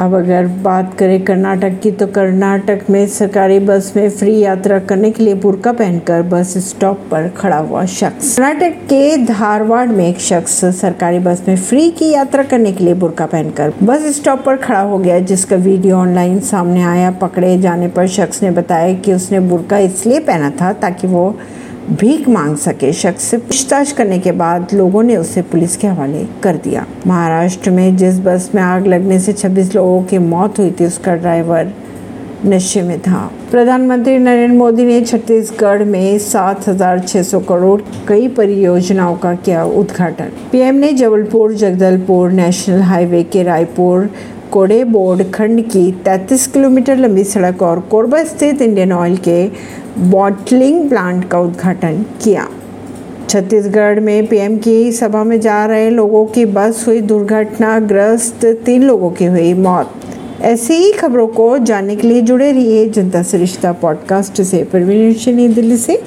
अब अगर बात करें कर्नाटक की तो कर्नाटक में सरकारी बस में फ्री यात्रा करने के लिए बुरका पहनकर बस स्टॉप पर खड़ा हुआ शख्स। कर्नाटक के धारवाड़ में एक शख्स सरकारी बस में फ्री की यात्रा करने के लिए बुरका पहनकर बस स्टॉप पर खड़ा हो गया, जिसका वीडियो ऑनलाइन सामने आया। पकड़े जाने पर शख्स ने बताया कि उसने बुरका इसलिए पहना था ताकि वो भीख मांग सके शख्स से पूछताछ करने के बाद लोगों ने उसे पुलिस के हवाले कर दिया। महाराष्ट्र में जिस बस में आग लगने से 26 लोगों की मौत हुई थी उसका ड्राइवर नशे में था। प्रधानमंत्री नरेंद्र मोदी ने छत्तीसगढ़ में 7,600 करोड़ कई परियोजनाओं का किया उद्घाटन। पीएम ने जबलपुर जगदलपुर नेशनल हाईवे के रायपुर कोड़े बोर्ड खंड की 33 किलोमीटर लंबी सड़क और कोरबा स्थित इंडियन ऑयल के बॉटलिंग प्लांट का उद्घाटन किया। छत्तीसगढ़ में पीएम की सभा में जा रहे लोगों की बस हुई दुर्घटनाग्रस्त, तीन लोगों की हुई मौत। ऐसी ही खबरों को जानने के लिए जुड़े रहिए जनता सरिश्ता पॉडकास्ट से। परवीन दिल्ली से।